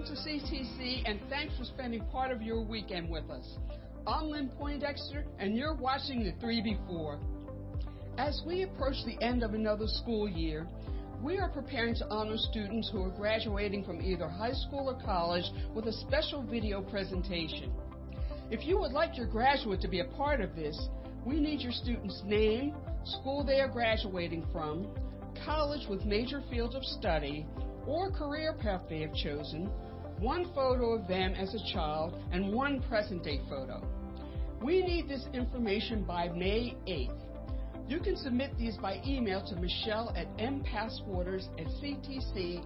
Welcome to CTC and thanks for spending part of your weekend with us. I'm Lynn Poindexter and you're watching the 3 Before. As we approach the end of another school year, we are preparing to honor students who are graduating from either high school or college with a special video presentation. If you would like your graduate to be a part of this, we need your student's name, school they are graduating from, college with major fields of study, or career path they have chosen, one photo of them as a child, and one present day photo. We need this information by May 8th. You can submit these by email to Michelle at mpasswaters at ctcde.church.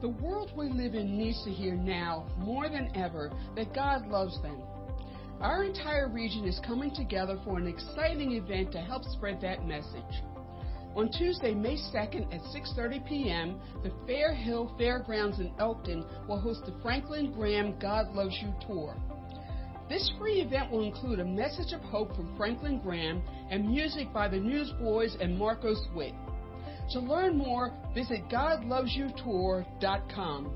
The world we live in needs to hear now, more than ever, that God loves them. Our entire region is coming together for an exciting event to help spread that message. On Tuesday, May 2nd at 6:30 p.m., the Fair Hill Fairgrounds in Elkton will host the Franklin Graham God Loves You tour. This free event will include a message of hope from Franklin Graham and music by the Newsboys and Marcos Witt. To learn more, visit GodLovesYouTour.com.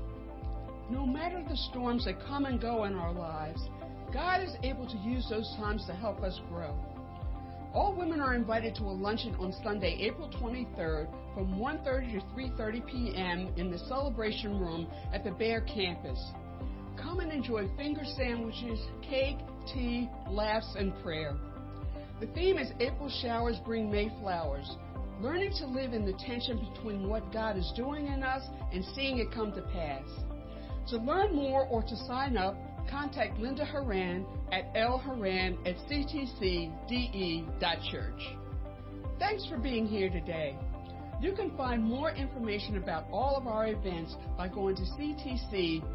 No matter the storms that come and go in our lives, God is able to use those times to help us grow. All women are invited to a luncheon on Sunday, April 23rd from 1:30 to 3:30 p.m. in the celebration room at the Bear campus. Come and enjoy finger sandwiches, cake, tea, laughs, and prayer. The theme is April showers bring May flowers. Learning to live in the tension between what God is doing in us and seeing it come to pass. To learn more or to sign up, contact Linda Haran at lharan at ctcde.church. Thanks for being here today. You can find more information about all of our events by going to ctcde.church.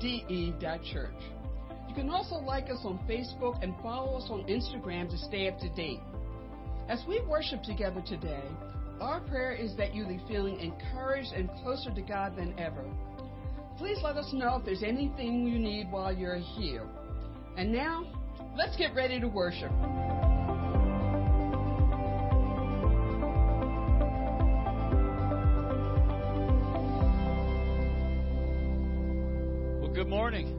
You can also like us on Facebook and follow us on Instagram to stay up to date. As we worship together today, our prayer is that you leave feeling encouraged and closer to God than ever. Please let us know if there's anything you need while you're here. And now, let's get ready to worship. Well, good morning.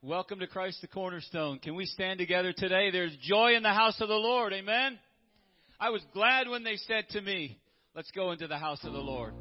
Welcome to Christ the Cornerstone. Can we stand together today? There's joy in the house of the Lord. Amen. I was glad when they said to me, Let's go into the house of the Lord.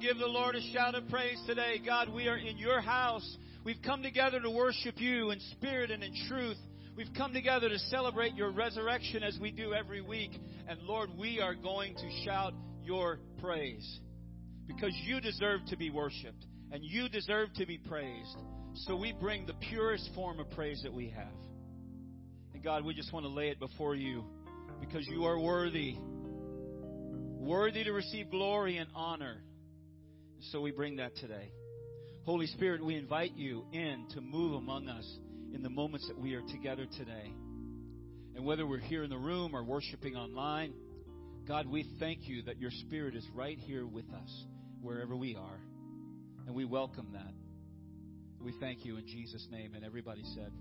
Give the Lord a shout of praise today. God, we are in your house. We've come together to worship you in spirit and in truth. We've come together to celebrate your resurrection as we do every week. And Lord, we are going to shout your praise because you deserve to be worshiped and you deserve to be praised. So we bring the purest form of praise that we have. And God, we just want to lay it before you because you are worthy, worthy to receive glory and honor. So we bring that today. Holy Spirit, we invite you in to move among us in the moments that we are together today. And whether we're here in the room or worshiping online, God, we thank you that your Spirit is right here with us wherever we are. And we welcome that. We thank you in Jesus' name. And everybody said,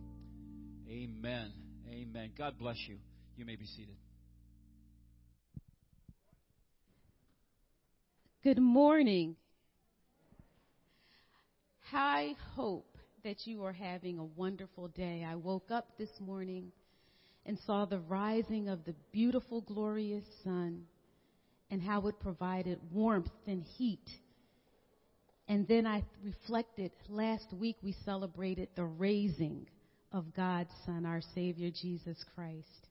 Amen. Amen. God bless you. You may be seated. Good morning. I hope that you are having a wonderful day. I woke up this morning and saw the rising of the beautiful, glorious sun and how it provided warmth and heat. And then I reflected last week we celebrated the raising of God's Son, our Savior Jesus Christ.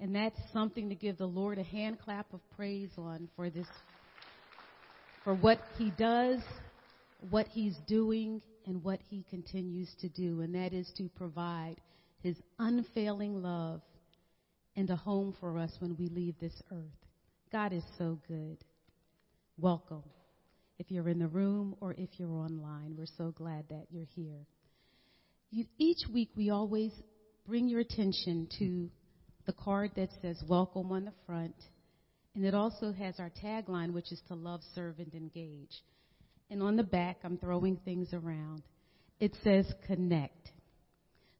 And that's something to give the Lord a hand clap of praise on for this for what he does, what he's doing, and what he continues to do, and that is to provide his unfailing love and a home for us when we leave this earth. God is so good. Welcome. If you're in the room or if you're online, we're so glad that you're here. You, each week, we always bring your attention to the card that says welcome on the front and it also has our tagline, which is to love, serve, and engage. And on the back, I'm throwing things around. It says connect.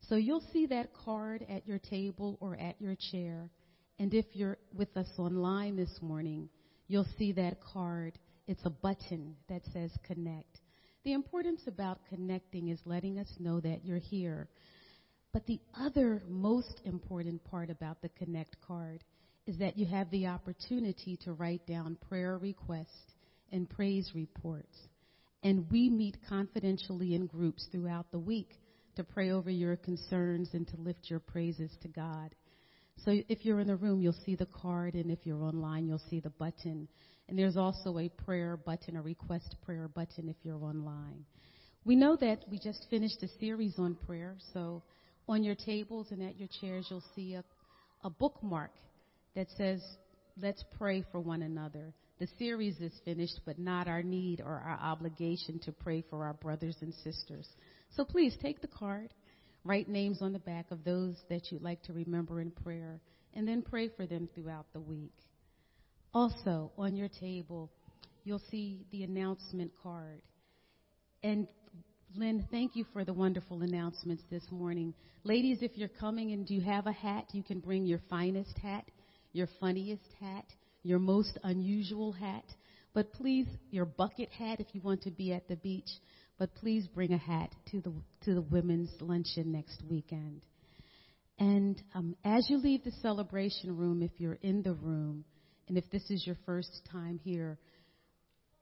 So you'll see that card at your table or at your chair. And if you're with us online this morning, you'll see that card. It's a button that says connect. The importance about connecting is letting us know that you're here. But the other most important part about the connect card is that you have the opportunity to write down prayer requests and praise reports. And we meet confidentially in groups throughout the week to pray over your concerns and to lift your praises to God. So if you're in the room, you'll see the card, and if you're online, you'll see the button. And there's also a prayer button, a request prayer button if you're online. We know that we just finished a series on prayer, so on your tables and at your chairs, you'll see a, a bookmark that says, Let's pray for one another. The series is finished, but not our need or our obligation to pray for our brothers and sisters. So please take the card, write names on the back of those that you'd like to remember in prayer, and then pray for them throughout the week. Also, on your table, you'll see the announcement card. And Lynn, thank you for the wonderful announcements this morning. Ladies, if you're coming and you have a hat, you can bring your finest hat, your funniest hat, your most unusual hat. But please, your bucket hat if you want to be at the beach. But please bring a hat to the to the women's luncheon next weekend. And um, as you leave the celebration room, if you're in the room, and if this is your first time here,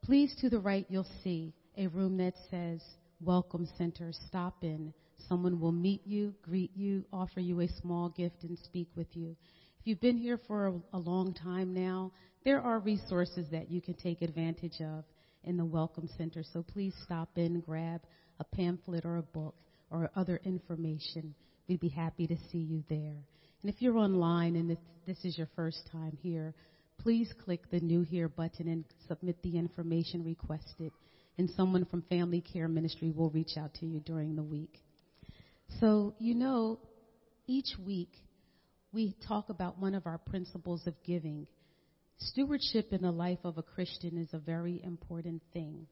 please to the right you'll see a room that says Welcome Center. Stop in. Someone will meet you, greet you, offer you a small gift, and speak with you. If you've been here for a, a long time now, there are resources that you can take advantage of in the Welcome Center. So please stop in, grab a pamphlet or a book or other information. We'd be happy to see you there. And if you're online and this is your first time here, please click the New Here button and submit the information requested and someone from Family Care Ministry will reach out to you during the week. So, you know, each week we talk about one of our principles of giving. Stewardship in the life of a Christian is a very important thing.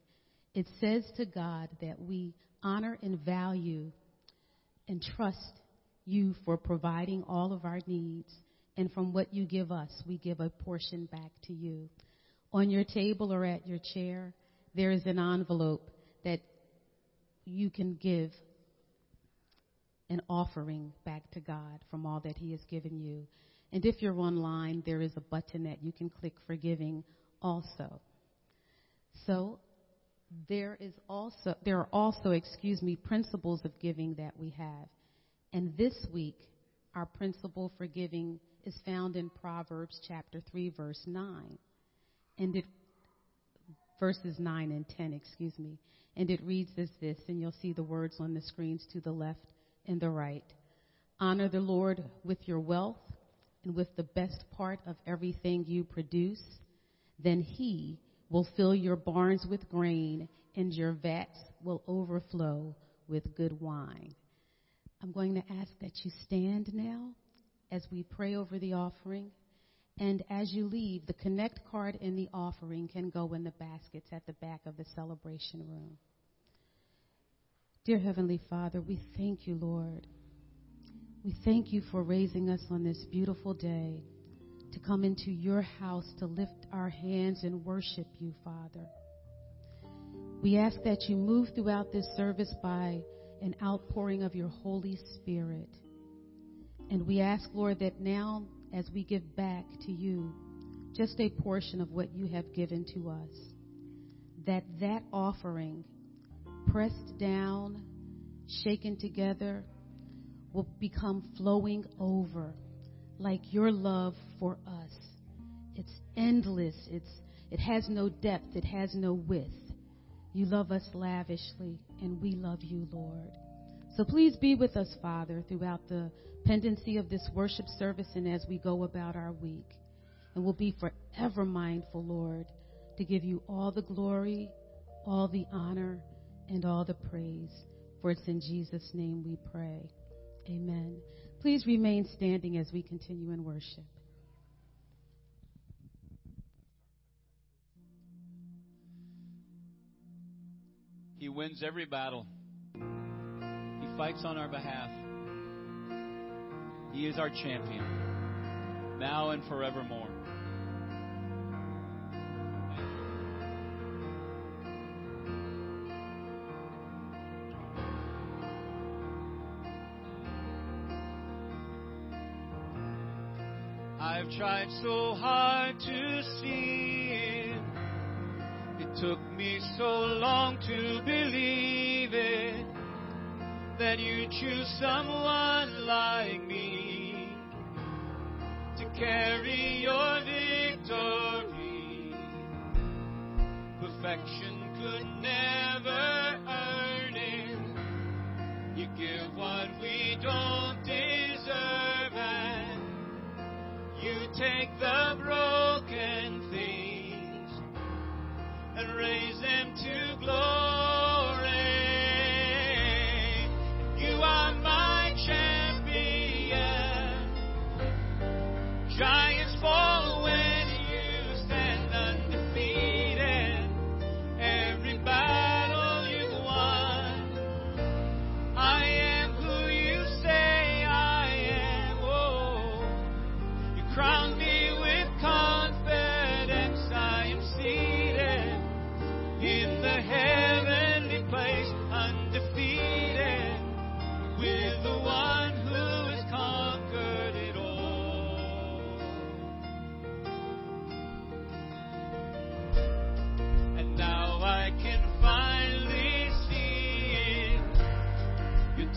It says to God that we honor and value and trust you for providing all of our needs. And from what you give us, we give a portion back to you. On your table or at your chair, there is an envelope that you can give an offering back to God from all that He has given you. And if you're online, there is a button that you can click for giving also. So there is also there are also, excuse me, principles of giving that we have. And this week, our principle for giving is found in Proverbs chapter 3 verse 9. And it verses 9 and 10, excuse me. And it reads as this, and you'll see the words on the screens to the left and the right. Honor the Lord with your wealth and with the best part of everything you produce. Then he will fill your barns with grain and your vats will overflow with good wine. I'm going to ask that you stand now as we pray over the offering. And as you leave, the connect card and the offering can go in the baskets at the back of the celebration room. Dear Heavenly Father, we thank you, Lord. We thank you for raising us on this beautiful day to come into your house to lift our hands and worship you, Father. We ask that you move throughout this service by an outpouring of your Holy Spirit. And we ask, Lord, that now as we give back to you just a portion of what you have given to us, that that offering, pressed down, shaken together, will become flowing over like your love for us. It's endless. It's, it has no depth. It has no width. You love us lavishly, and we love you, Lord. So please be with us, Father, throughout the pendency of this worship service and as we go about our week. And we'll be forever mindful, Lord, to give you all the glory, all the honor, and all the praise. For it's in Jesus' name we pray. Amen. Please remain standing as we continue in worship. He wins every battle. He fights on our behalf. He is our champion, now and forevermore. Tried so hard to see it. It took me so long to believe it that you choose someone like me to carry your victory. Perfection could never take the broken things and raise them to glory.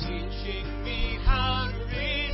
teaching me how to read.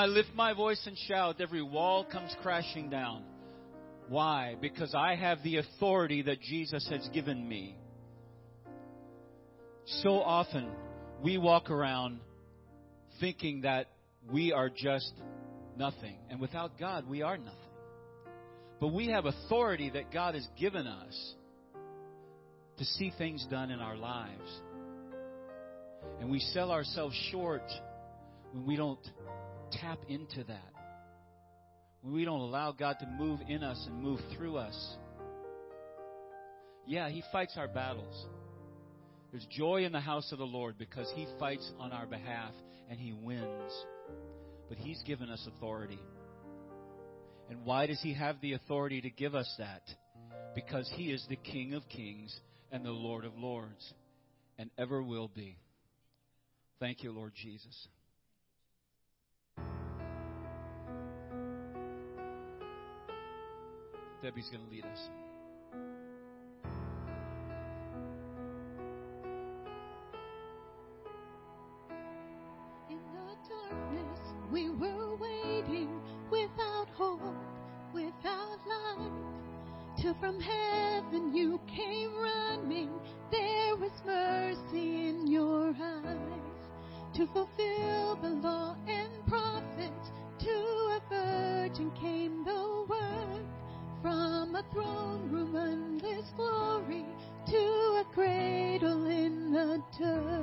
I lift my voice and shout, every wall comes crashing down. Why? Because I have the authority that Jesus has given me. So often we walk around thinking that we are just nothing. And without God, we are nothing. But we have authority that God has given us to see things done in our lives. And we sell ourselves short when we don't tap into that. When we don't allow God to move in us and move through us. Yeah, He fights our battles. There's joy in the house of the Lord because He fights on our behalf and He wins. But He's given us authority. And why does He have the authority to give us that? Because He is the King of kings and the Lord of lords and ever will be. Thank you, Lord Jesus. Debbie's going to lead us. In the darkness, we were waiting without hope, without light. Till from heaven you came running. There was mercy in your eyes to fulfill the law a throne room, endless glory to a cradle in the dirt.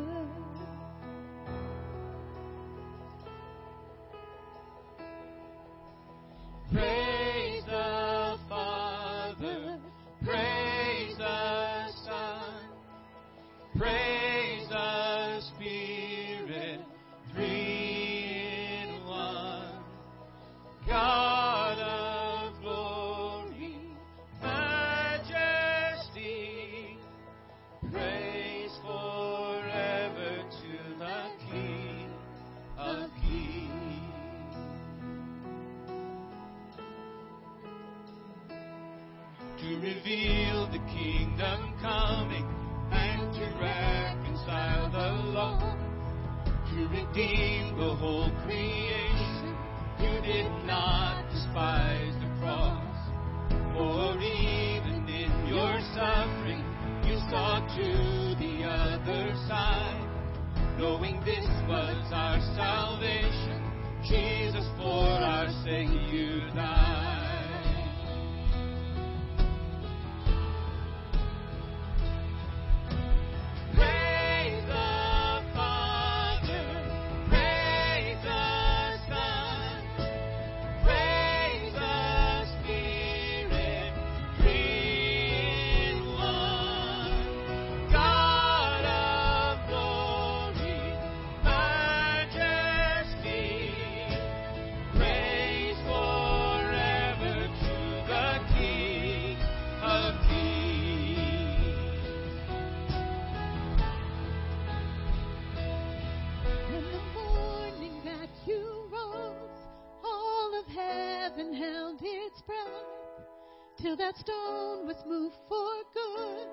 Till that stone was moved for good.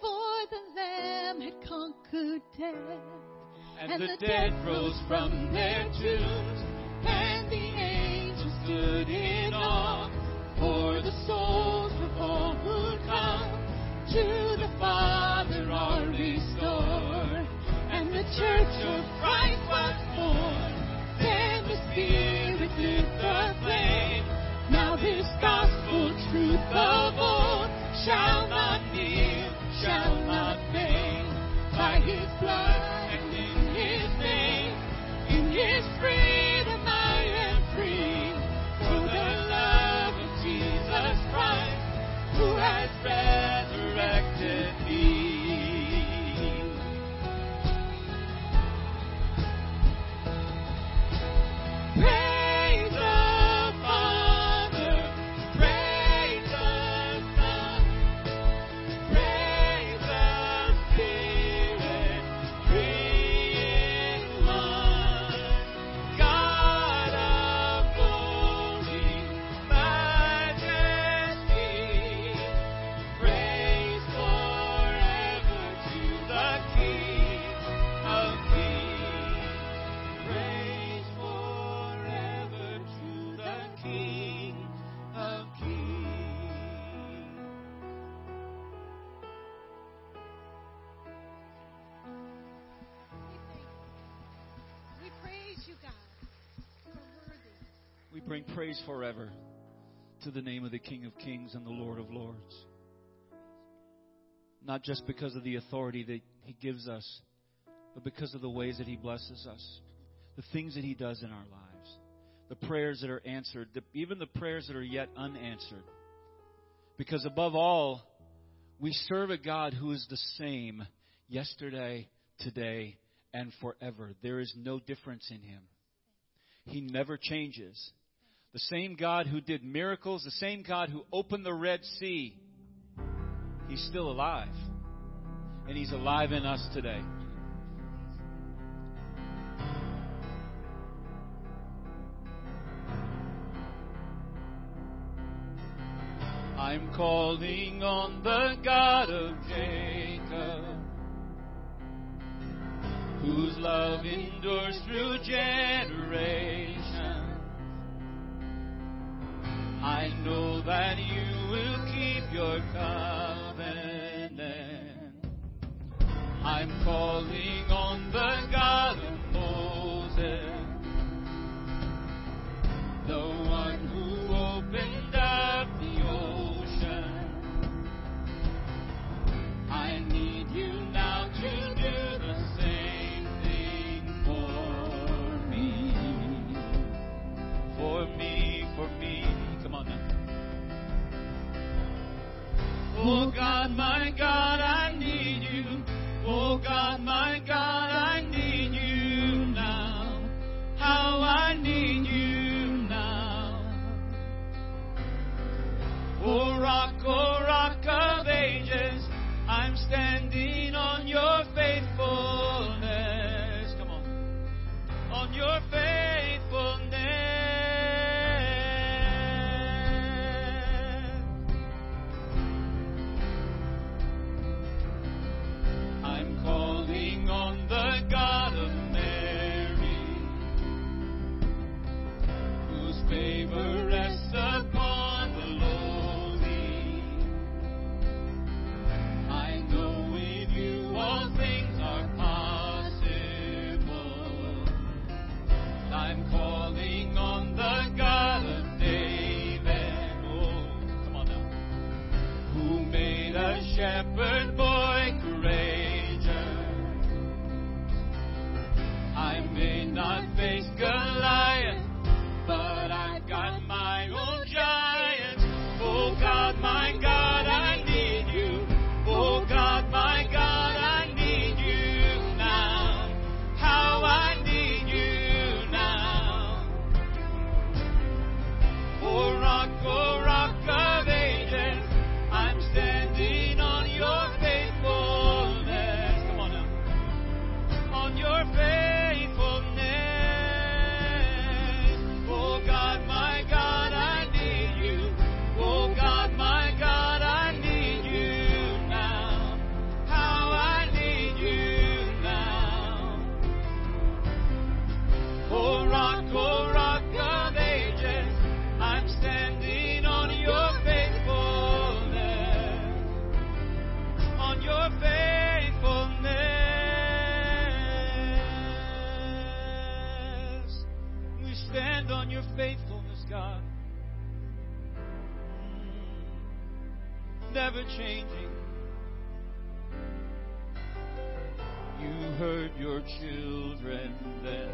For the Lamb had conquered death. And, and the, the dead rose from their tombs, and the angels stood in awe. For the souls of all who come to the Father are restored, and the church of Christ bring praise forever to the name of the King of Kings and the Lord of Lords. Not just because of the authority that He gives us, but because of the ways that He blesses us, the things that He does in our lives, the prayers that are answered, the, even the prayers that are yet unanswered. Because above all, we serve a God who is the same yesterday, today, and forever. There is no difference in Him. He never changes. The same God who did miracles, the same God who opened the Red Sea, He's still alive. And He's alive in us today. I'm calling on the God of Jacob, whose love endures through generations. I know that you will keep your covenant. I'm calling God, my God, I changing. You heard your children then.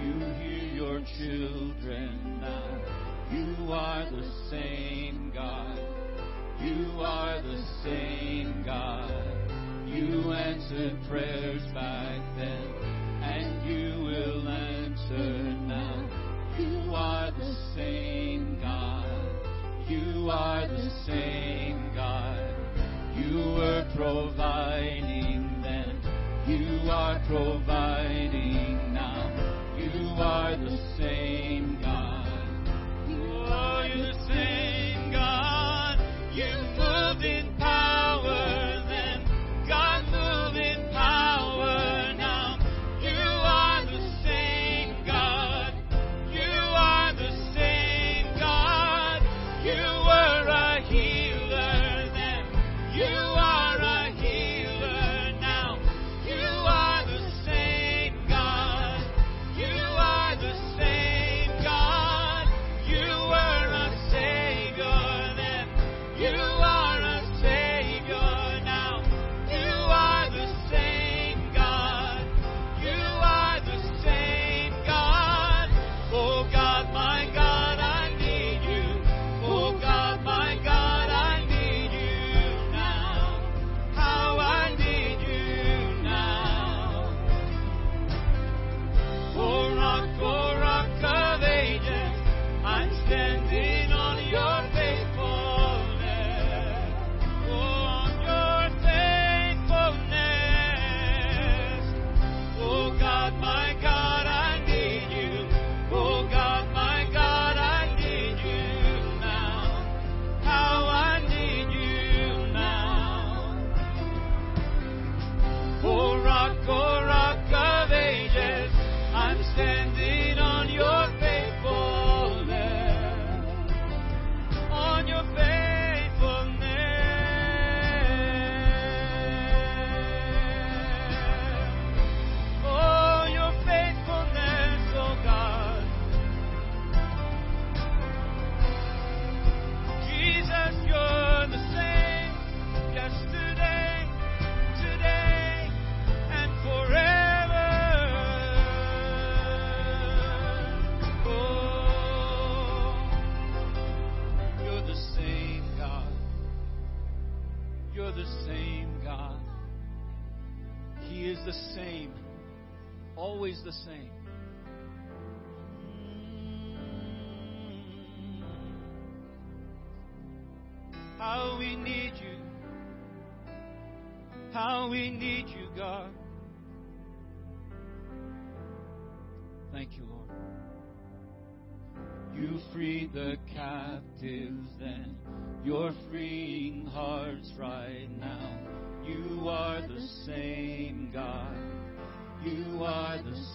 You hear your children now. You are the same God. You are the same God. You answered prayers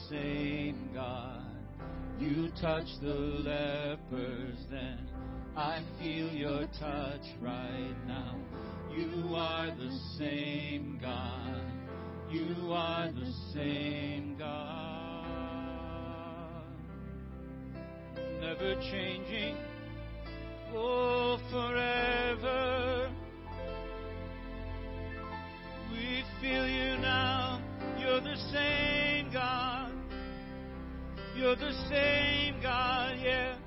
same God. You touch the lepers then. I feel your touch right now. You are the same God. You are the same God. Never changing. Oh, forever. We feel you now. You're the same God. You're the same God, yeah.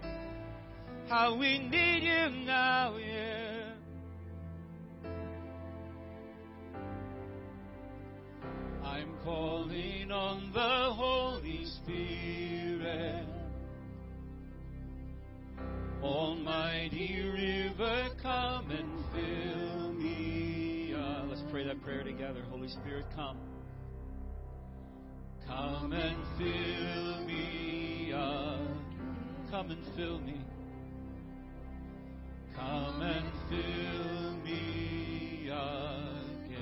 How we need you now, yeah. I'm calling on the Holy Spirit. Almighty river, come and fill me. Let's pray that prayer together. Holy Spirit, come. Come and fill me up. Come and fill me. Come and fill me again.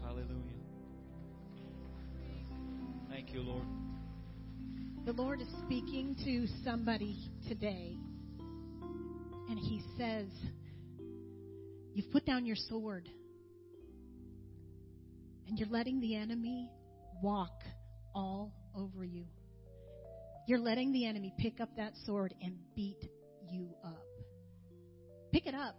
Hallelujah. Thank you, Lord. The Lord is speaking to somebody today, and He says, You've put down your sword, and you're letting the enemy walk all over you. You're letting the enemy pick up that sword and beat you up. Pick it up.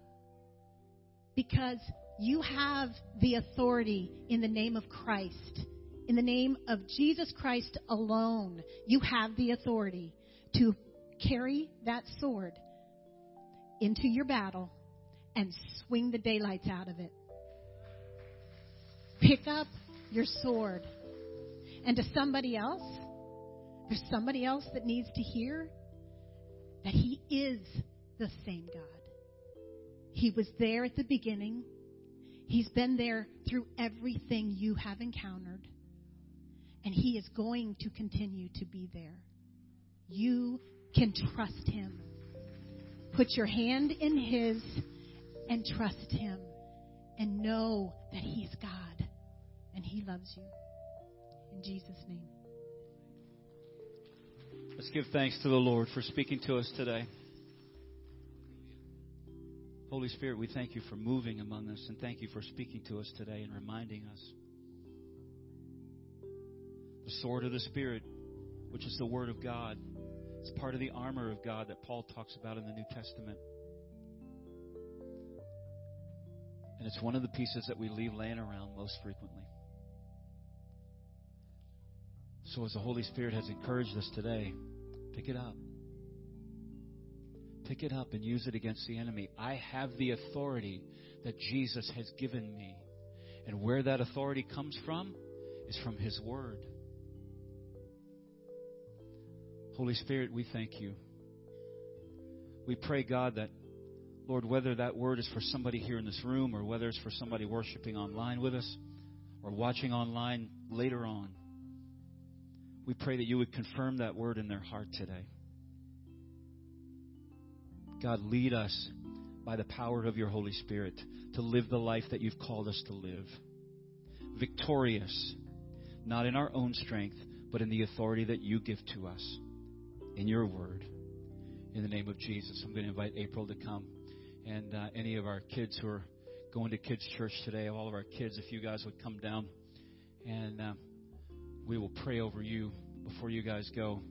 Because you have the authority in the name of Christ. In the name of Jesus Christ alone, you have the authority to carry that sword into your battle and swing the daylights out of it. Pick up your sword. And to somebody else, there's somebody else that needs to hear that He is the same God. He was there at the beginning. He's been there through everything you have encountered. And He is going to continue to be there. You can trust Him. Put your hand in His and trust Him. And know that He's God and He loves you. In Jesus' name. Let's give thanks to the Lord for speaking to us today. Holy Spirit, we thank you for moving among us and thank you for speaking to us today and reminding us. The sword of the Spirit, which is the Word of God, it's part of the armor of God that Paul talks about in the New Testament. And it's one of the pieces that we leave laying around most frequently. So, as the Holy Spirit has encouraged us today, pick it up. Pick it up and use it against the enemy. I have the authority that Jesus has given me. And where that authority comes from is from His Word. Holy Spirit, we thank you. We pray, God, that, Lord, whether that word is for somebody here in this room or whether it's for somebody worshiping online with us or watching online later on, we pray that you would confirm that word in their heart today. God, lead us by the power of your Holy Spirit to live the life that you've called us to live. Victorious, not in our own strength, but in the authority that you give to us in your word. In the name of Jesus, I'm going to invite April to come. And uh, any of our kids who are going to kids' church today, all of our kids, if you guys would come down and. Uh, we will pray over you before you guys go.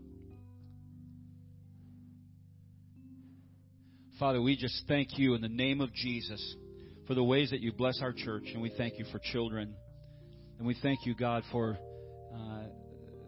Father, we just thank you in the name of Jesus for the ways that you bless our church, and we thank you for children. And we thank you, God, for, uh,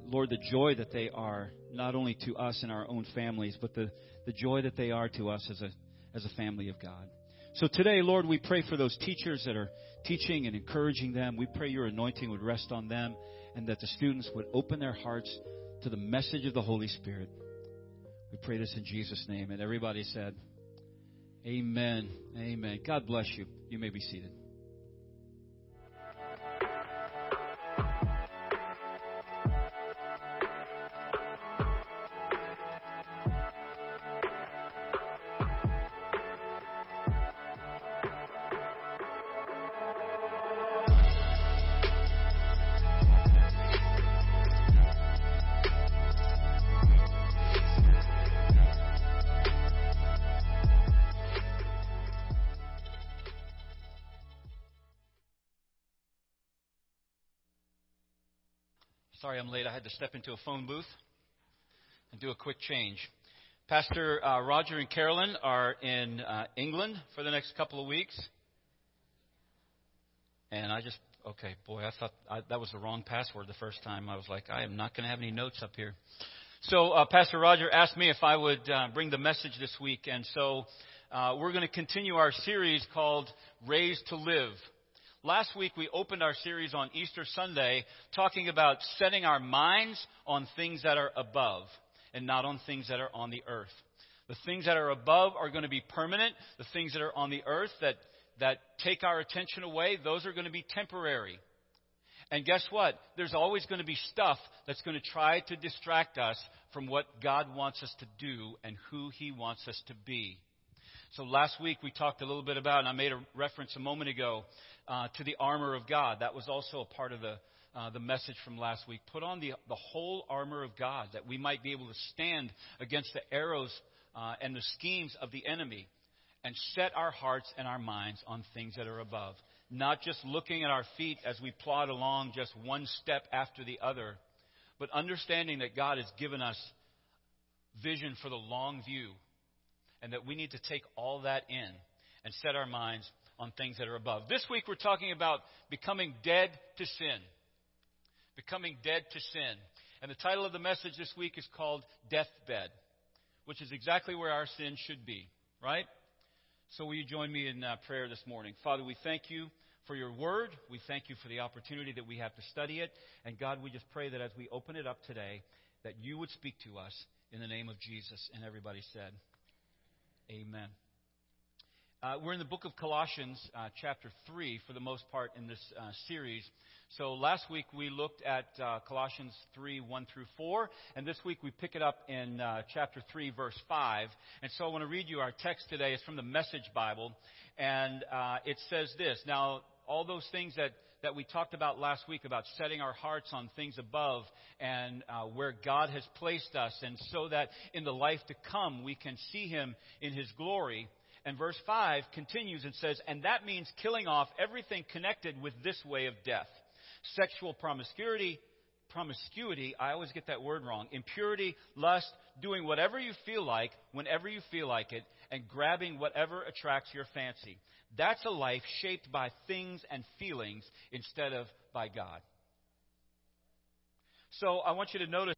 Lord, the joy that they are, not only to us and our own families, but the, the joy that they are to us as a, as a family of God. So today, Lord, we pray for those teachers that are teaching and encouraging them. We pray your anointing would rest on them and that the students would open their hearts to the message of the Holy Spirit. We pray this in Jesus' name. And everybody said, Amen. Amen. God bless you. You may be seated. Had to step into a phone booth and do a quick change. Pastor uh, Roger and Carolyn are in uh, England for the next couple of weeks. And I just, okay, boy, I thought I, that was the wrong password the first time. I was like, I am not going to have any notes up here. So uh, Pastor Roger asked me if I would uh, bring the message this week. And so uh, we're going to continue our series called Raised to Live. Last week we opened our series on Easter Sunday talking about setting our minds on things that are above and not on things that are on the earth. The things that are above are going to be permanent. The things that are on the earth that, that take our attention away, those are going to be temporary. And guess what? There's always going to be stuff that's going to try to distract us from what God wants us to do and who He wants us to be. So last week we talked a little bit about, and I made a reference a moment ago uh, to the armor of God. That was also a part of the, uh, the message from last week. Put on the, the whole armor of God that we might be able to stand against the arrows uh, and the schemes of the enemy and set our hearts and our minds on things that are above. Not just looking at our feet as we plod along just one step after the other, but understanding that God has given us vision for the long view and that we need to take all that in and set our minds on things that are above. This week we're talking about becoming dead to sin. Becoming dead to sin. And the title of the message this week is called Deathbed, which is exactly where our sin should be, right? So will you join me in uh, prayer this morning? Father, we thank you for your word. We thank you for the opportunity that we have to study it. And God, we just pray that as we open it up today, that you would speak to us in the name of Jesus. And everybody said, Amen. Uh, we're in the book of Colossians, uh, chapter 3, for the most part in this uh, series. So last week we looked at uh, Colossians 3, 1 through 4, and this week we pick it up in uh, chapter 3, verse 5. And so I want to read you our text today. It's from the Message Bible, and uh, it says this. Now, all those things that that we talked about last week about setting our hearts on things above and uh, where God has placed us, and so that in the life to come we can see Him in His glory. And verse 5 continues and says, And that means killing off everything connected with this way of death sexual promiscuity, promiscuity, I always get that word wrong, impurity, lust, doing whatever you feel like, whenever you feel like it, and grabbing whatever attracts your fancy. That's a life shaped by things and feelings instead of by God. So I want you to notice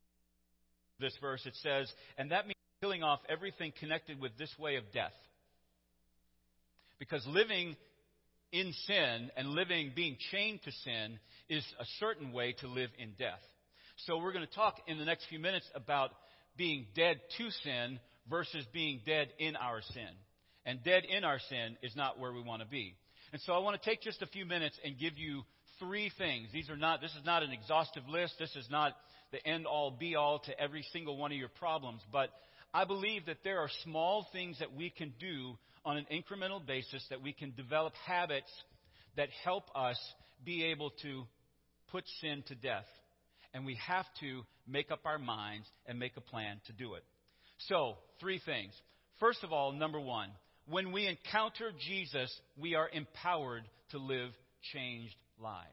this verse. It says, and that means killing off everything connected with this way of death. Because living in sin and living, being chained to sin, is a certain way to live in death. So we're going to talk in the next few minutes about being dead to sin versus being dead in our sin. And dead in our sin is not where we want to be. And so I want to take just a few minutes and give you three things. These are not, this is not an exhaustive list. This is not the end all be all to every single one of your problems. But I believe that there are small things that we can do on an incremental basis that we can develop habits that help us be able to put sin to death. And we have to make up our minds and make a plan to do it. So, three things. First of all, number one, when we encounter Jesus, we are empowered to live changed lives.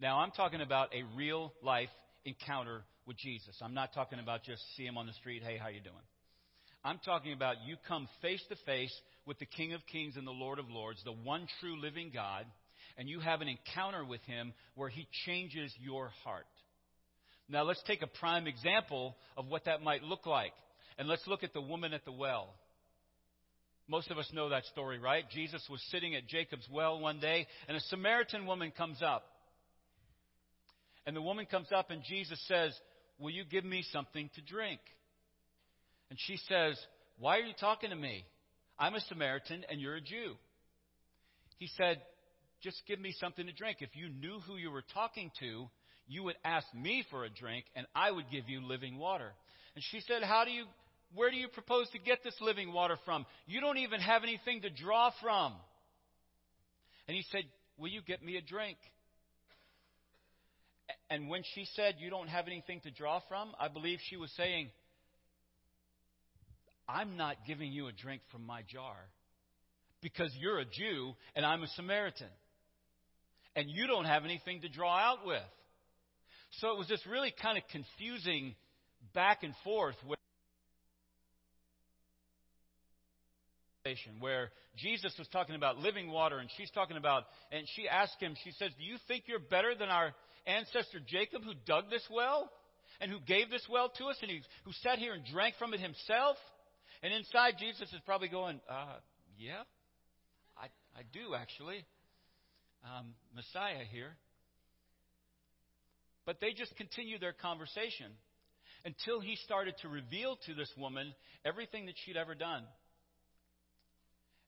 Now, I'm talking about a real life encounter with Jesus. I'm not talking about just see him on the street, hey, how you doing? I'm talking about you come face to face with the King of Kings and the Lord of Lords, the one true living God, and you have an encounter with him where he changes your heart. Now, let's take a prime example of what that might look like. And let's look at the woman at the well. Most of us know that story, right? Jesus was sitting at Jacob's well one day, and a Samaritan woman comes up. And the woman comes up, and Jesus says, Will you give me something to drink? And she says, Why are you talking to me? I'm a Samaritan, and you're a Jew. He said, Just give me something to drink. If you knew who you were talking to, you would ask me for a drink, and I would give you living water. And she said, How do you where do you propose to get this living water from? You don't even have anything to draw from. And he said, Will you get me a drink? And when she said, You don't have anything to draw from, I believe she was saying, I'm not giving you a drink from my jar because you're a Jew and I'm a Samaritan. And you don't have anything to draw out with. So it was this really kind of confusing back and forth where Jesus was talking about living water and she's talking about, and she asked him, she says, Do you think you're better than our ancestor Jacob who dug this well and who gave this well to us and he, who sat here and drank from it himself? And inside Jesus is probably going, uh, Yeah, I, I do actually. Um, Messiah here. But they just continue their conversation until he started to reveal to this woman everything that she'd ever done.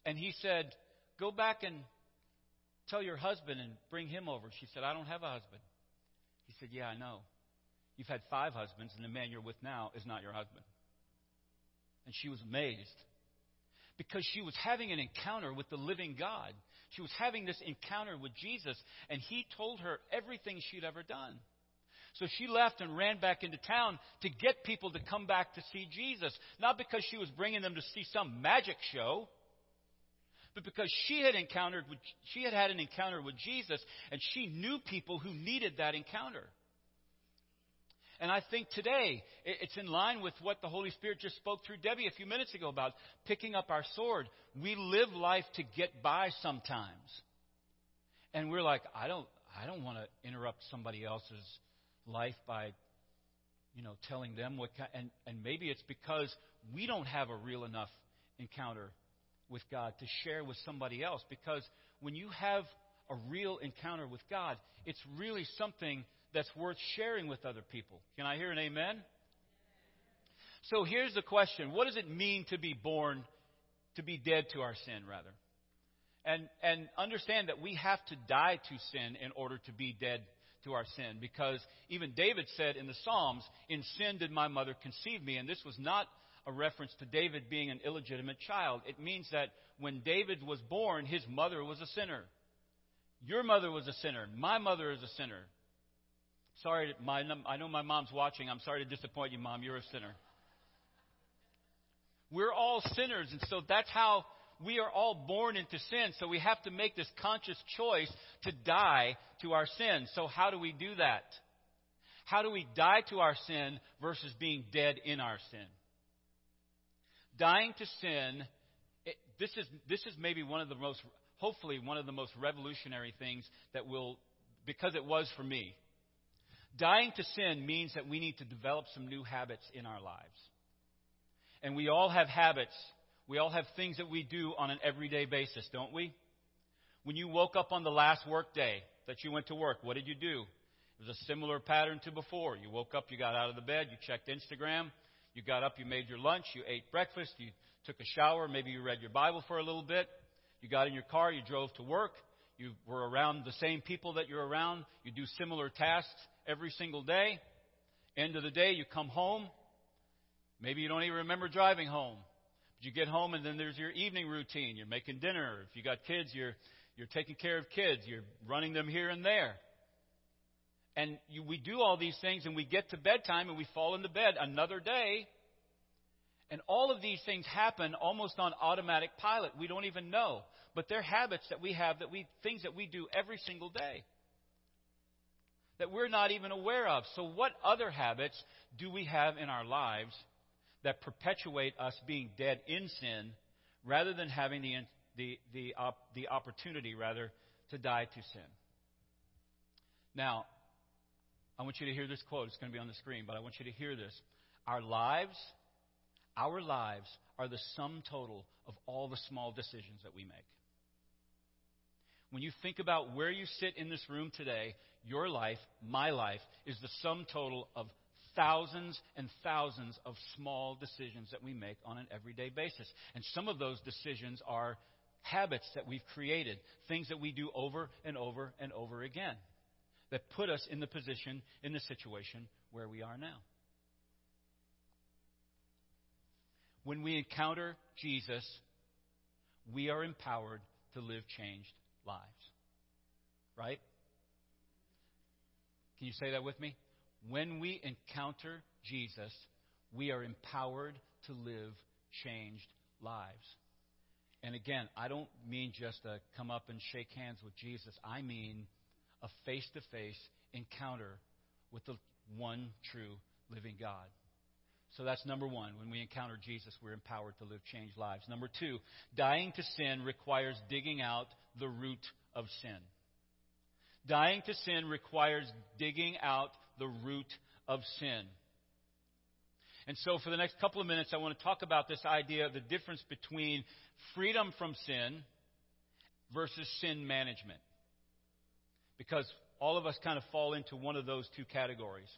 And he said, Go back and tell your husband and bring him over. She said, I don't have a husband. He said, Yeah, I know. You've had five husbands, and the man you're with now is not your husband. And she was amazed because she was having an encounter with the living God. She was having this encounter with Jesus, and he told her everything she'd ever done. So she left and ran back into town to get people to come back to see Jesus. Not because she was bringing them to see some magic show, but because she had encountered with, she had had an encounter with Jesus and she knew people who needed that encounter. And I think today it's in line with what the Holy Spirit just spoke through Debbie a few minutes ago about picking up our sword. We live life to get by sometimes. And we're like, I don't I don't want to interrupt somebody else's life by you know telling them what and and maybe it's because we don't have a real enough encounter with God to share with somebody else because when you have a real encounter with God, it's really something that's worth sharing with other people. Can I hear an amen? So here's the question What does it mean to be born, to be dead to our sin, rather? And, and understand that we have to die to sin in order to be dead to our sin. Because even David said in the Psalms, In sin did my mother conceive me. And this was not a reference to David being an illegitimate child. It means that when David was born, his mother was a sinner. Your mother was a sinner. My mother is a sinner. Sorry, my, I know my mom's watching. I'm sorry to disappoint you, mom. You're a sinner. We're all sinners, and so that's how we are all born into sin. So we have to make this conscious choice to die to our sin. So how do we do that? How do we die to our sin versus being dead in our sin? Dying to sin, it, this is this is maybe one of the most hopefully one of the most revolutionary things that will because it was for me Dying to sin means that we need to develop some new habits in our lives. And we all have habits. We all have things that we do on an everyday basis, don't we? When you woke up on the last work day that you went to work, what did you do? It was a similar pattern to before. You woke up, you got out of the bed, you checked Instagram, you got up, you made your lunch, you ate breakfast, you took a shower, maybe you read your Bible for a little bit, you got in your car, you drove to work, you were around the same people that you're around, you do similar tasks, every single day. End of the day, you come home. Maybe you don't even remember driving home. But you get home and then there's your evening routine. You're making dinner. If you got kids, you're you're taking care of kids. You're running them here and there. And you, we do all these things and we get to bedtime and we fall into bed another day. And all of these things happen almost on automatic pilot. We don't even know. But they're habits that we have that we things that we do every single day that we're not even aware of. So, what other habits do we have in our lives that perpetuate us being dead in sin rather than having the, the, the, op, the opportunity, rather, to die to sin? Now, I want you to hear this quote. It's going to be on the screen, but I want you to hear this. Our lives, our lives are the sum total of all the small decisions that we make. When you think about where you sit in this room today, your life, my life, is the sum total of thousands and thousands of small decisions that we make on an everyday basis. And some of those decisions are habits that we've created, things that we do over and over and over again that put us in the position, in the situation where we are now. When we encounter Jesus, we are empowered to live changed lives. Right? Can you say that with me? When we encounter Jesus, we are empowered to live changed lives. And again, I don't mean just to come up and shake hands with Jesus. I mean a face to face encounter with the one true living God. So that's number one. When we encounter Jesus, we're empowered to live changed lives. Number two, dying to sin requires digging out the root of sin. Dying to sin requires digging out the root of sin. And so, for the next couple of minutes, I want to talk about this idea of the difference between freedom from sin versus sin management. Because all of us kind of fall into one of those two categories.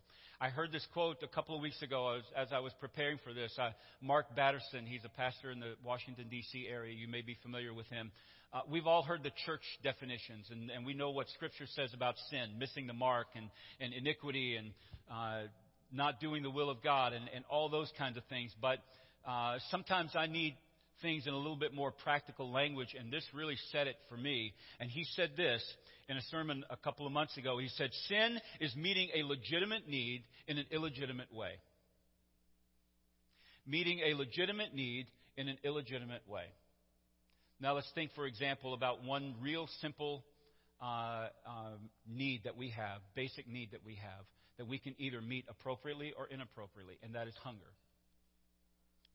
I heard this quote a couple of weeks ago as, as I was preparing for this. Uh, Mark Batterson, he's a pastor in the Washington, D.C. area. You may be familiar with him. Uh, we've all heard the church definitions, and, and, we know what Scripture says about sin, missing the mark, and, and iniquity, and uh, not doing the will of God, and, and all those kinds of things. But uh, sometimes I need things in a little bit more practical language, and this really said it for me. And he said this in a sermon a couple of months ago. He said, Sin is meeting a legitimate need in an illegitimate way. Meeting a legitimate need in an illegitimate way. Now, let's think, for example, about one real simple uh, um, need that we have, basic need that we have. that we can either meet appropriately or inappropriately, and that is hunger.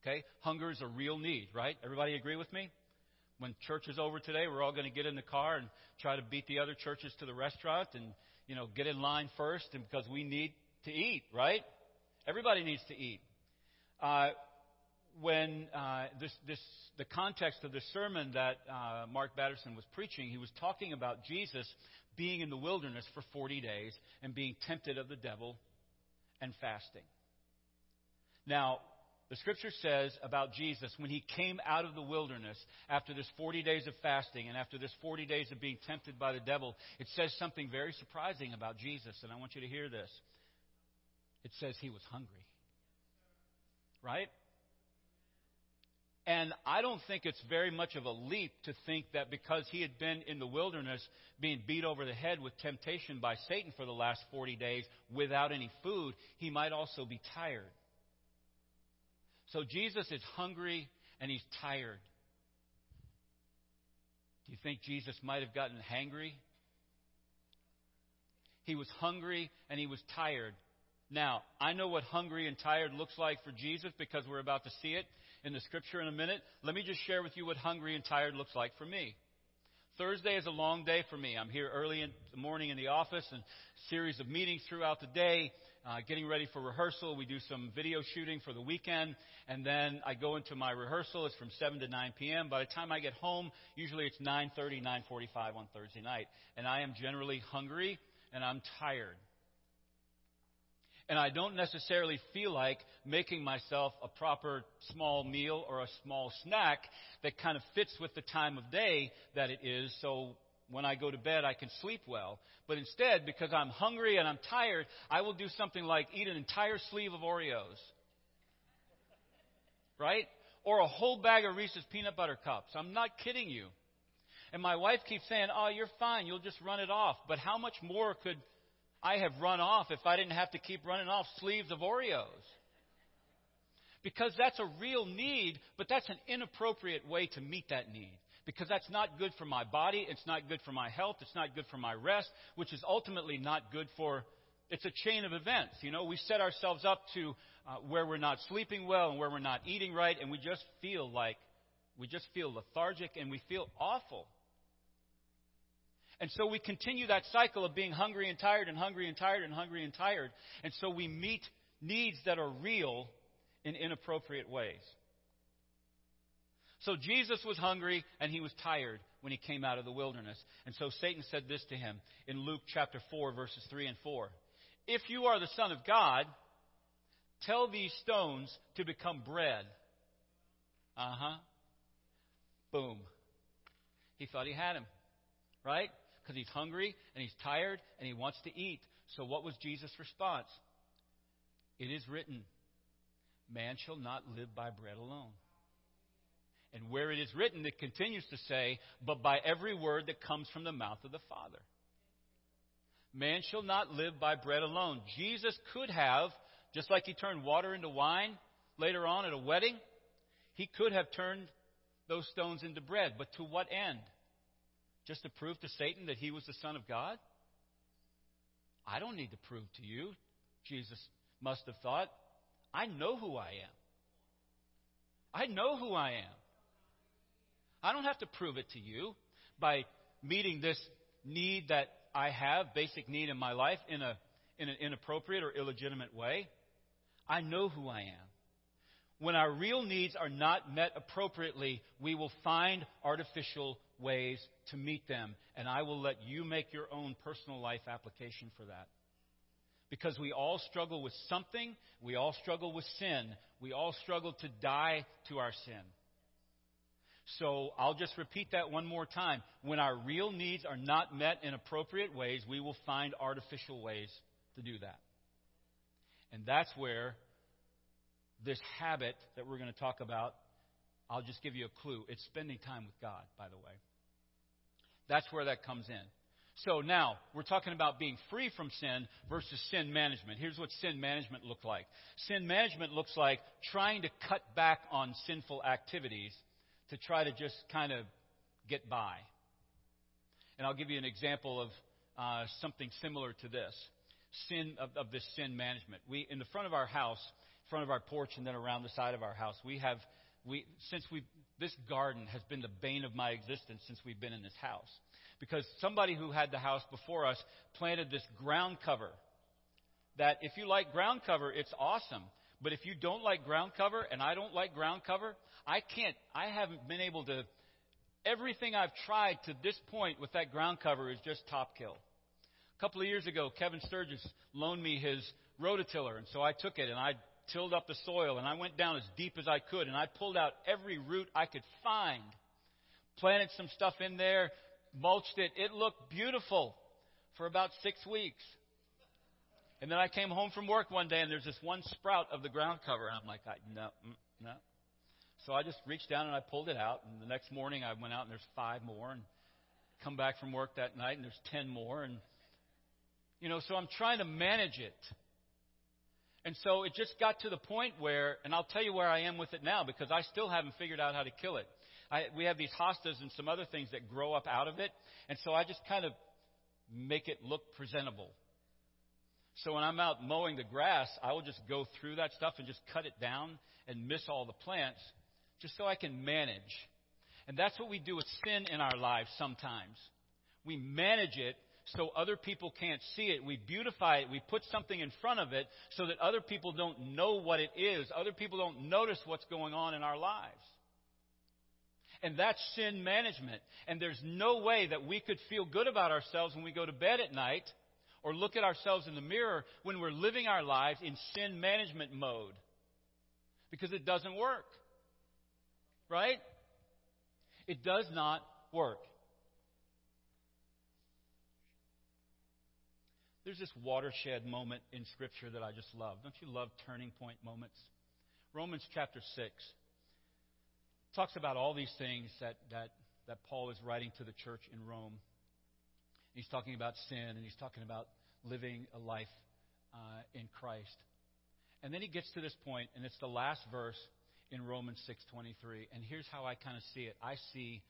Okay? Hunger is a real need, right? Everybody agree with me? When church is over today, we're all going to get in the car and try to beat the other churches to the restaurant and, you know, get in line first and because we need to eat, right? Everybody needs to eat. Uh, when uh, this, this, the context of the sermon that uh, Mark Batterson was preaching, he was talking about Jesus being in the wilderness for 40 days and being tempted of the devil and fasting. Now, the scripture says about Jesus when he came out of the wilderness after this 40 days of fasting and after this 40 days of being tempted by the devil, it says something very surprising about Jesus, and I want you to hear this. It says he was hungry. Right? And I don't think it's very much of a leap to think that because he had been in the wilderness being beat over the head with temptation by Satan for the last 40 days without any food, he might also be tired. So Jesus is hungry and he's tired. Do you think Jesus might have gotten hangry? He was hungry and he was tired. Now, I know what hungry and tired looks like for Jesus because we're about to see it in the scripture in a minute. Let me just share with you what hungry and tired looks like for me. Thursday is a long day for me. I'm here early in the morning in the office and series of meetings throughout the day uh, getting ready for rehearsal. We do some video shooting for the weekend, and then I go into my rehearsal. It's from 7 to 9 p.m. By the time I get home, usually it's 9:30, 9:45 on Thursday night, and I am generally hungry and I'm tired. And I don't necessarily feel like making myself a proper small meal or a small snack that kind of fits with the time of day that it is. So when I go to bed, I can sleep well. But instead, because I'm hungry and I'm tired, I will do something like eat an entire sleeve of Oreos. Right? Or a whole bag of Reese's peanut butter cups. I'm not kidding you. And my wife keeps saying, Oh, you're fine. You'll just run it off. But how much more could I have run off if I didn't have to keep running off sleeves of Oreos? Because that's a real need, but that's an inappropriate way to meet that need because that's not good for my body, it's not good for my health, it's not good for my rest, which is ultimately not good for. It's a chain of events. You know, we set ourselves up to uh, where we're not sleeping well and where we're not eating right, and we just feel like we just feel lethargic and we feel awful. And so we continue that cycle of being hungry and tired and hungry and tired and hungry and tired. And so we meet needs that are real in inappropriate ways. So Jesus was hungry and he was tired when he came out of the wilderness. And so Satan said this to him in Luke chapter 4, verses 3 and 4. If you are the Son of God, tell these stones to become bread. Uh huh. Boom. He thought he had him, right? Because he's hungry and he's tired and he wants to eat. So what was Jesus' response? It is written, Man shall not live by bread alone. And where it is written, it continues to say, but by every word that comes from the mouth of the Father. Man shall not live by bread alone. Jesus could have, just like he turned water into wine later on at a wedding, he could have turned those stones into bread. But to what end? Just to prove to Satan that he was the Son of God? I don't need to prove to you, Jesus must have thought. I know who I am. I know who I am. I don't have to prove it to you by meeting this need that I have, basic need in my life, in, a, in an inappropriate or illegitimate way. I know who I am. When our real needs are not met appropriately, we will find artificial ways to meet them. And I will let you make your own personal life application for that. Because we all struggle with something, we all struggle with sin, we all struggle to die to our sin. So I'll just repeat that one more time. When our real needs are not met in appropriate ways, we will find artificial ways to do that. And that's where this habit that we're going to talk about, I'll just give you a clue. It's spending time with God, by the way. That's where that comes in. So now, we're talking about being free from sin versus sin management. Here's what sin management looks like sin management looks like trying to cut back on sinful activities to try to just kind of get by. And I'll give you an example of uh, something similar to this. sin of, of this sin management. We in the front of our house, front of our porch, and then around the side of our house, we have we since we this garden has been the bane of my existence since we've been in this house because somebody who had the house before us planted this ground cover. That if you like ground cover, it's awesome. But if you don't like ground cover, and I don't like ground cover, I can't, I haven't been able to, everything I've tried to this point with that ground cover is just top kill. A couple of years ago, Kevin Sturgis loaned me his rototiller, and so I took it and I tilled up the soil and I went down as deep as I could and I pulled out every root I could find. Planted some stuff in there, mulched it. It looked beautiful for about six weeks. And then I came home from work one day and there's this one sprout of the ground cover. And I'm like, no, mm, no. So I just reached down and I pulled it out. And the next morning I went out and there's five more. And come back from work that night and there's ten more. And, you know, so I'm trying to manage it. And so it just got to the point where, and I'll tell you where I am with it now because I still haven't figured out how to kill it. I, we have these hostas and some other things that grow up out of it. And so I just kind of make it look presentable. So when I'm out mowing the grass, I will just go through that stuff and just cut it down and miss all the plants just so I can manage. And that's what we do with sin in our lives sometimes. We manage it so other people can't see it. We beautify it. We put something in front of it so that other people don't know what it is. Other people don't notice what's going on in our lives. And that's sin management. And there's no way that we could feel good about ourselves when we go to bed at night or look at ourselves in the mirror when we're living our lives in sin management mode. Because it doesn't work. Right? It does not work. There's this watershed moment in Scripture that I just love. Don't you love turning point moments? Romans chapter 6 talks about all these things that, that, that Paul is writing to the church in Rome. He's talking about sin and he's talking about living a life uh, in Christ. And then he gets to this point, and it's the last verse in Romans 6:23. And here's how I kind of see it. I see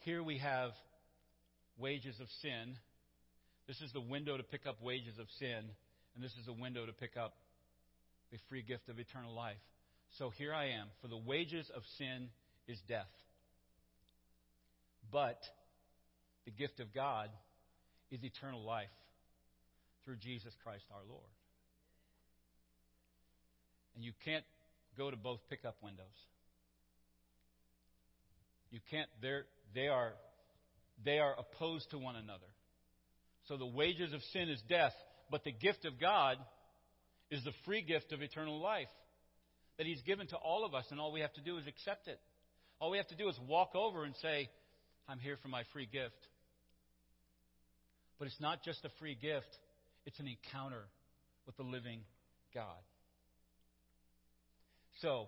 here we have wages of sin, this is the window to pick up wages of sin, and this is a window to pick up the free gift of eternal life. So here I am. For the wages of sin is death. But the gift of God is eternal life through Jesus Christ our Lord. And you can't go to both pickup windows. You can't, they, are, they are opposed to one another. So the wages of sin is death, but the gift of God is the free gift of eternal life that He's given to all of us, and all we have to do is accept it. All we have to do is walk over and say, I'm here for my free gift. But it's not just a free gift, it's an encounter with the living God. So,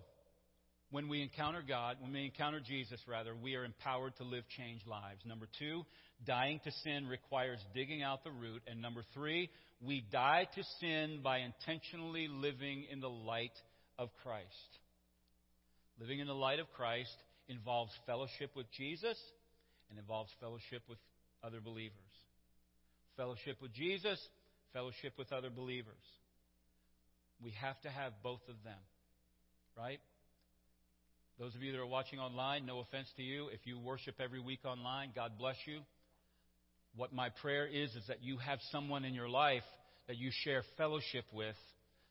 when we encounter God, when we encounter Jesus, rather, we are empowered to live changed lives. Number two, dying to sin requires digging out the root. And number three, we die to sin by intentionally living in the light of Christ. Living in the light of Christ involves fellowship with Jesus and involves fellowship with other believers. Fellowship with Jesus, fellowship with other believers. We have to have both of them, right? Those of you that are watching online, no offense to you. If you worship every week online, God bless you. What my prayer is, is that you have someone in your life that you share fellowship with,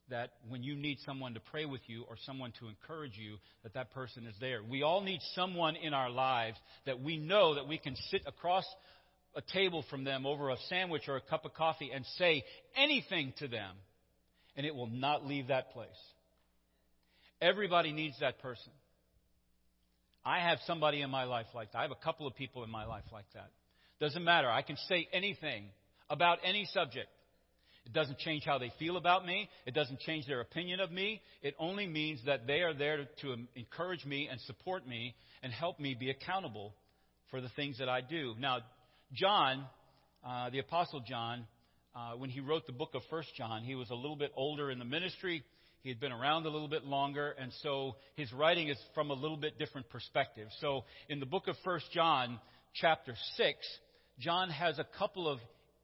that when you need someone to pray with you or someone to encourage you, that that person is there. We all need someone in our lives that we know that we can sit across a table from them over a sandwich or a cup of coffee and say anything to them, and it will not leave that place. Everybody needs that person. I have somebody in my life like that. I have a couple of people in my life like that. Doesn't matter. I can say anything about any subject. It doesn't change how they feel about me. It doesn't change their opinion of me. It only means that they are there to, encourage me and support me and help me be accountable for the things that I do. Now, John, uh, the Apostle John, uh, when he wrote the book of First John, he was a little bit older in the ministry. He had been around a little bit longer, and so his writing is from a little bit different perspective. So in the book of First John, chapter 6, John has a couple of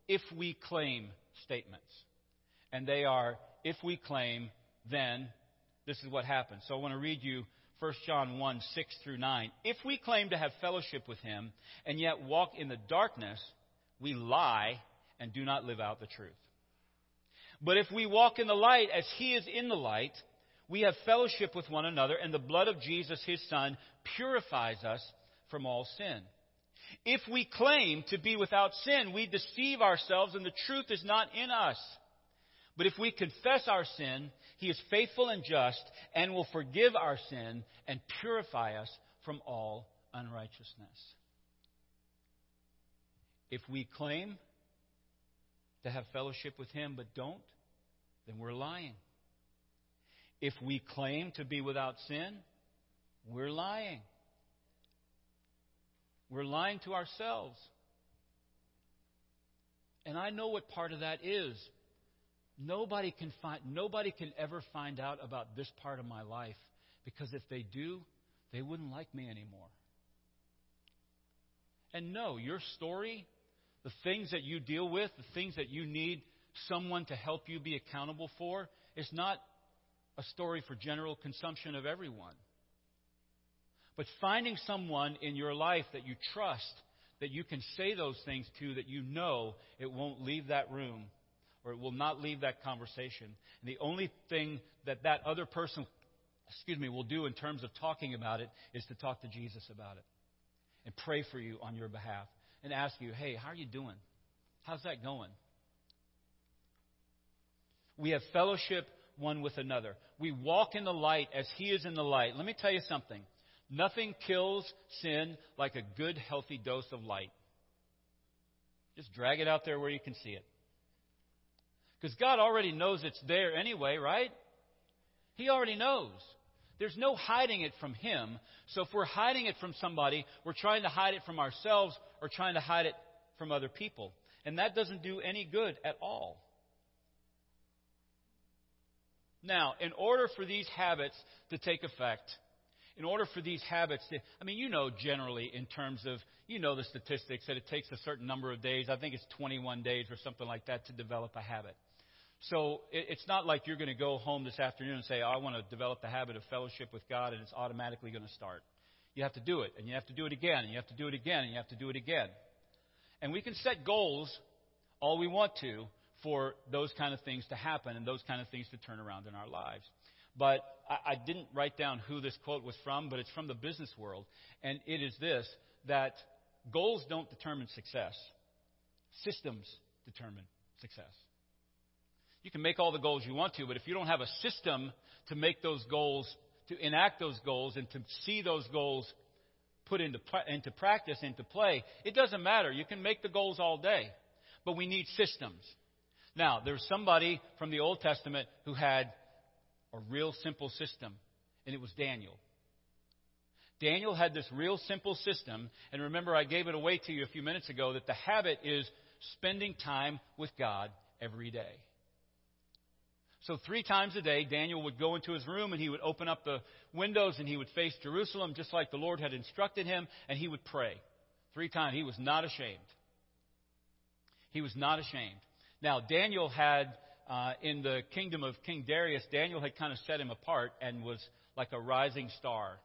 if we claim statements. And they are, if we claim, then this is what happens. So I want to read you 1 John 1 6 through 9. If we claim to have fellowship with him and yet walk in the darkness, we lie and do not live out the truth. But if we walk in the light as he is in the light, we have fellowship with one another, and the blood of Jesus, his Son, purifies us from all sin. If we claim to be without sin, we deceive ourselves, and the truth is not in us. But if we confess our sin, he is faithful and just and will forgive our sin and purify us from all unrighteousness. If we claim to have fellowship with him but don't, then we're lying. If we claim to be without sin, we're lying. We're lying to ourselves. And I know what part of that is. Nobody can find nobody can ever find out about this part of my life because if they do, they wouldn't like me anymore. And no, your story, the things that you deal with, the things that you need someone to help you be accountable for, is not a story for general consumption of everyone. But finding someone in your life that you trust, that you can say those things to, that you know it won't leave that room or it will not leave that conversation. And the only thing that that other person, excuse me, will do in terms of talking about it is to talk to Jesus about it and pray for you on your behalf and ask you, hey, how are you doing? How's that going? We have fellowship one with another. We walk in the light as He is in the light. Let me tell you something. Nothing kills sin like a good, healthy dose of light. Just drag it out there where you can see it. Because God already knows it's there anyway, right? He already knows. There's no hiding it from Him. So if we're hiding it from somebody, we're trying to hide it from ourselves or trying to hide it from other people. And that doesn't do any good at all. Now, in order for these habits to take effect, in order for these habits to, I mean, you know, generally in terms of, you know, the statistics that it takes a certain number of days. I think it's 21 days or something like that to develop a habit. So it's not like you're going to go home this afternoon and say, oh, I want to develop the habit of fellowship with God, and it's automatically going to start. You have to do it, and you have to do it again, and you have to do it again, and you have to do it again. And we can set goals all we want to for those kind of things to happen and those kind of things to turn around in our lives. But I, I didn't write down who this quote was from, but it's from the business world. And it is this that goals don't determine success, systems determine success. You can make all the goals you want to, but if you don't have a system to make those goals, to enact those goals, and to see those goals put into, into practice, into play, it doesn't matter. You can make the goals all day, but we need systems. Now, there's somebody from the Old Testament who had a real simple system, and it was Daniel. Daniel had this real simple system, and remember, I gave it away to you a few minutes ago that the habit is spending time with God every day. So, three times a day, Daniel would go into his room and he would open up the windows and he would face Jerusalem just like the Lord had instructed him, and he would pray. Three times. He was not ashamed. He was not ashamed. Now, Daniel had, uh, in the kingdom of King Darius, Daniel had kind of set him apart and was like a rising star.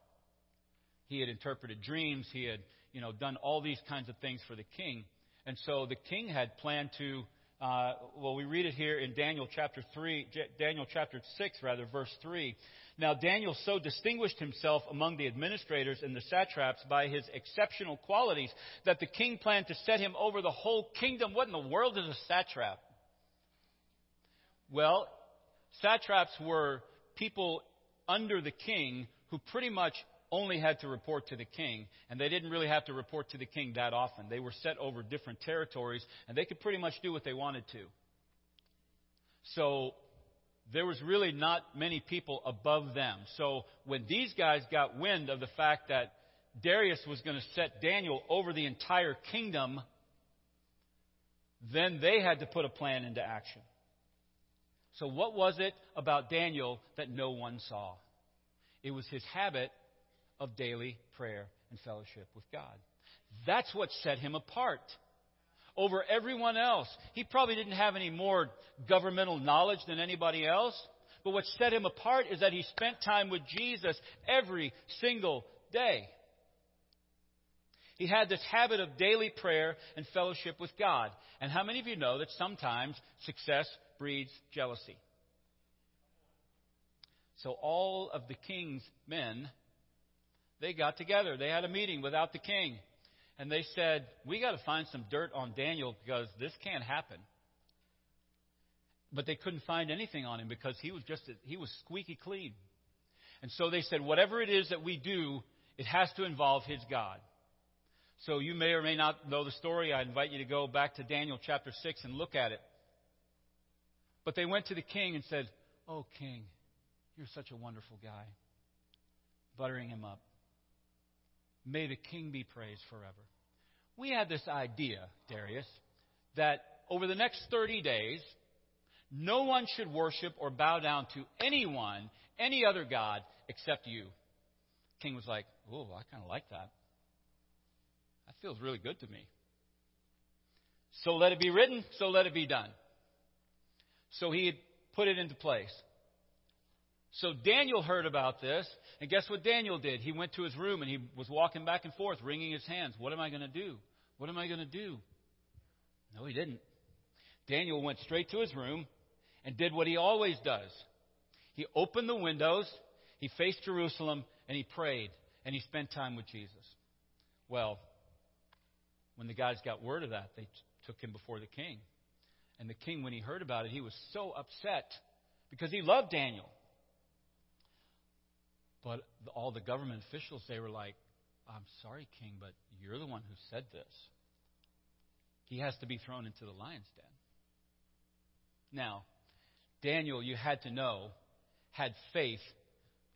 He had interpreted dreams. He had, you know, done all these kinds of things for the king. And so the king had planned to, uh, well, we read it here in Daniel chapter 3, Daniel chapter 6, rather, verse 3. Now, Daniel so distinguished himself among the administrators and the satraps by his exceptional qualities that the king planned to set him over the whole kingdom. What in the world is a satrap? Well, satraps were people under the king who pretty much only had to report to the king, and they didn't really have to report to the king that often. They were set over different territories, and they could pretty much do what they wanted to. So there was really not many people above them. So when these guys got wind of the fact that Darius was going to set Daniel over the entire kingdom, then they had to put a plan into action. So, what was it about Daniel that no one saw? It was his habit of daily prayer and fellowship with God. That's what set him apart. over everyone else. He probably didn't have any more governmental knowledge than anybody else. But what set him apart is that he spent time with Jesus every single day. He had this habit of daily prayer and fellowship with God. And how many of you know that sometimes success breeds jealousy? So all of the king's men, they got together. They had a meeting without the king. And they said, We got to find some dirt on Daniel because this can't happen. But they couldn't find anything on him because he was just he was squeaky clean. And so they said, whatever it is that we do, it has to involve his God. So you may or may not know the story. I invite you to go back to Daniel chapter 6 and look at it. But they went to the king and said, Oh, king, you're such a wonderful guy. Buttering him up. May the king be praised forever. We had this idea, Darius, that over the next 30 days, no one should worship or bow down to anyone, any other God, except you. King was like, Oh, I kind of like that. That feels really good to me. So let it be written, so let it be done. So he had put it into place. So Daniel heard about this, and guess what Daniel did? He went to his room and he was walking back and forth, wringing his hands. What am I going to do? What am I going to do? No, he didn't. Daniel went straight to his room and did what he always does. He opened the windows, he faced Jerusalem, and he prayed, and he spent time with Jesus. Well, when the guys got word of that, they t- took him before the king. And the king, when he heard about it, he was so upset because he loved Daniel. But all the government officials, they were like, I'm sorry, king, but you're the one who said this. He has to be thrown into the lion's den. Now, Daniel, you had to know, had faith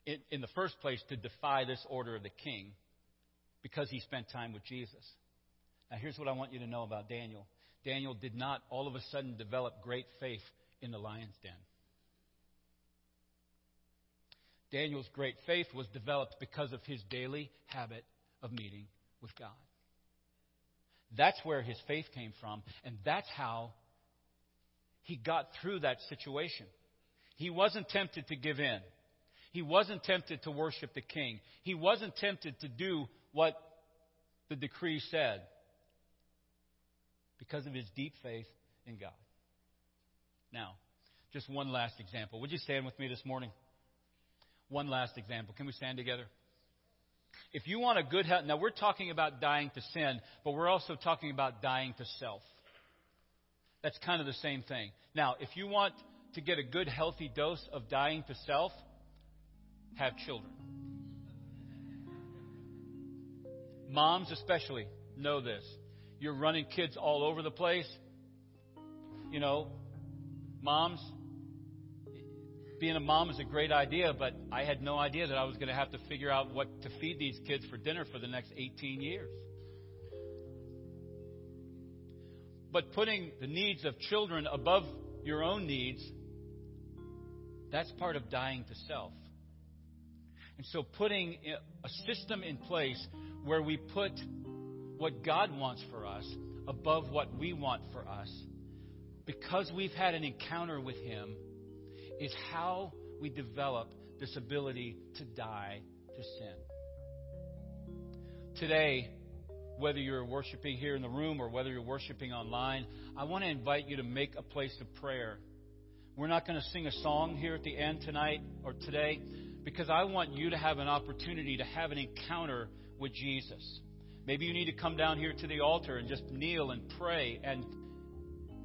in, in, the first place to defy this order of the king because he spent time with Jesus. Now, here's what I want you to know about Daniel Daniel did not all of a sudden develop great faith in the lion's den. Daniel's great faith was developed because of his daily habit of meeting with God. That's where his faith came from, and that's how he got through that situation. He wasn't tempted to give in. He wasn't tempted to worship the king. He wasn't tempted to do what the decree said because of his deep faith in God. Now, just one last example. Would you stand with me this morning? One last example. Can we stand together? If you want a good health, now we're talking about dying to sin, but we're also talking about dying to self. That's kind of the same thing. Now, if you want to get a good, healthy dose of dying to self, have children. Moms, especially, know this. You're running kids all over the place. You know, moms, being a mom is a great idea, but I had no idea that I was going to have to figure out what to feed these kids for dinner for the next 18 years. But putting the needs of children above your own needs, that's part of dying to self. And so putting a system in place where we put what God wants for us above what we want for us, because we've had an encounter with Him, is how we develop this ability to die to sin. Today, whether you're worshiping here in the room or whether you're worshiping online, I want to invite you to make a place of prayer. We're not going to sing a song here at the end tonight or today because I want you to have an opportunity to have an encounter with Jesus. Maybe you need to come down here to the altar and just kneel and pray and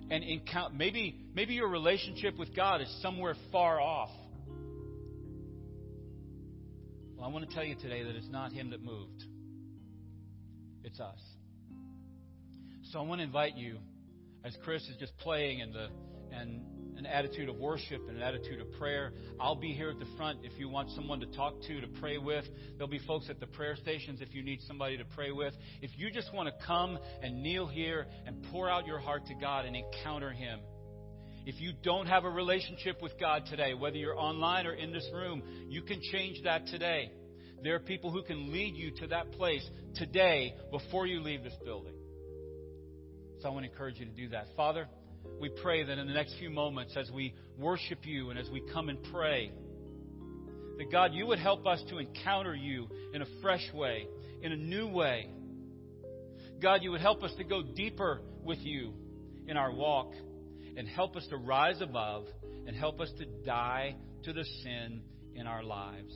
and encounter maybe maybe your relationship with God is somewhere far off. Well, I want to tell you today that it's not him that moved. It's us. So I want to invite you, as Chris is just playing and the and an attitude of worship and an attitude of prayer. I'll be here at the front if you want someone to talk to, to pray with. There'll be folks at the prayer stations if you need somebody to pray with. If you just want to come and kneel here and pour out your heart to God and encounter Him. If you don't have a relationship with God today, whether you're online or in this room, you can change that today. There are people who can lead you to that place today before you leave this building. So I want to encourage you to do that. Father, we pray that in the next few moments, as we worship you and as we come and pray, that God, you would help us to encounter you in a fresh way, in a new way. God, you would help us to go deeper with you in our walk and help us to rise above and help us to die to the sin in our lives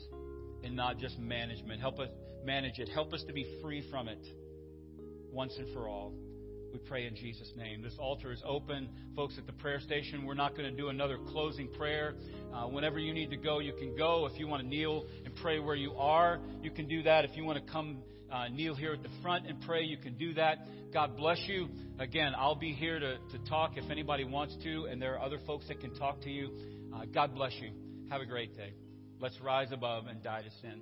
and not just management. Help us manage it. Help us to be free from it once and for all. We pray in Jesus' name. This altar is open. Folks at the prayer station, we're not going to do another closing prayer. Uh, whenever you need to go, you can go. If you want to kneel and pray where you are, you can do that. If you want to come uh, kneel here at the front and pray, you can do that. God bless you. Again, I'll be here to, to talk if anybody wants to, and there are other folks that can talk to you. Uh, God bless you. Have a great day. Let's rise above and die to sin.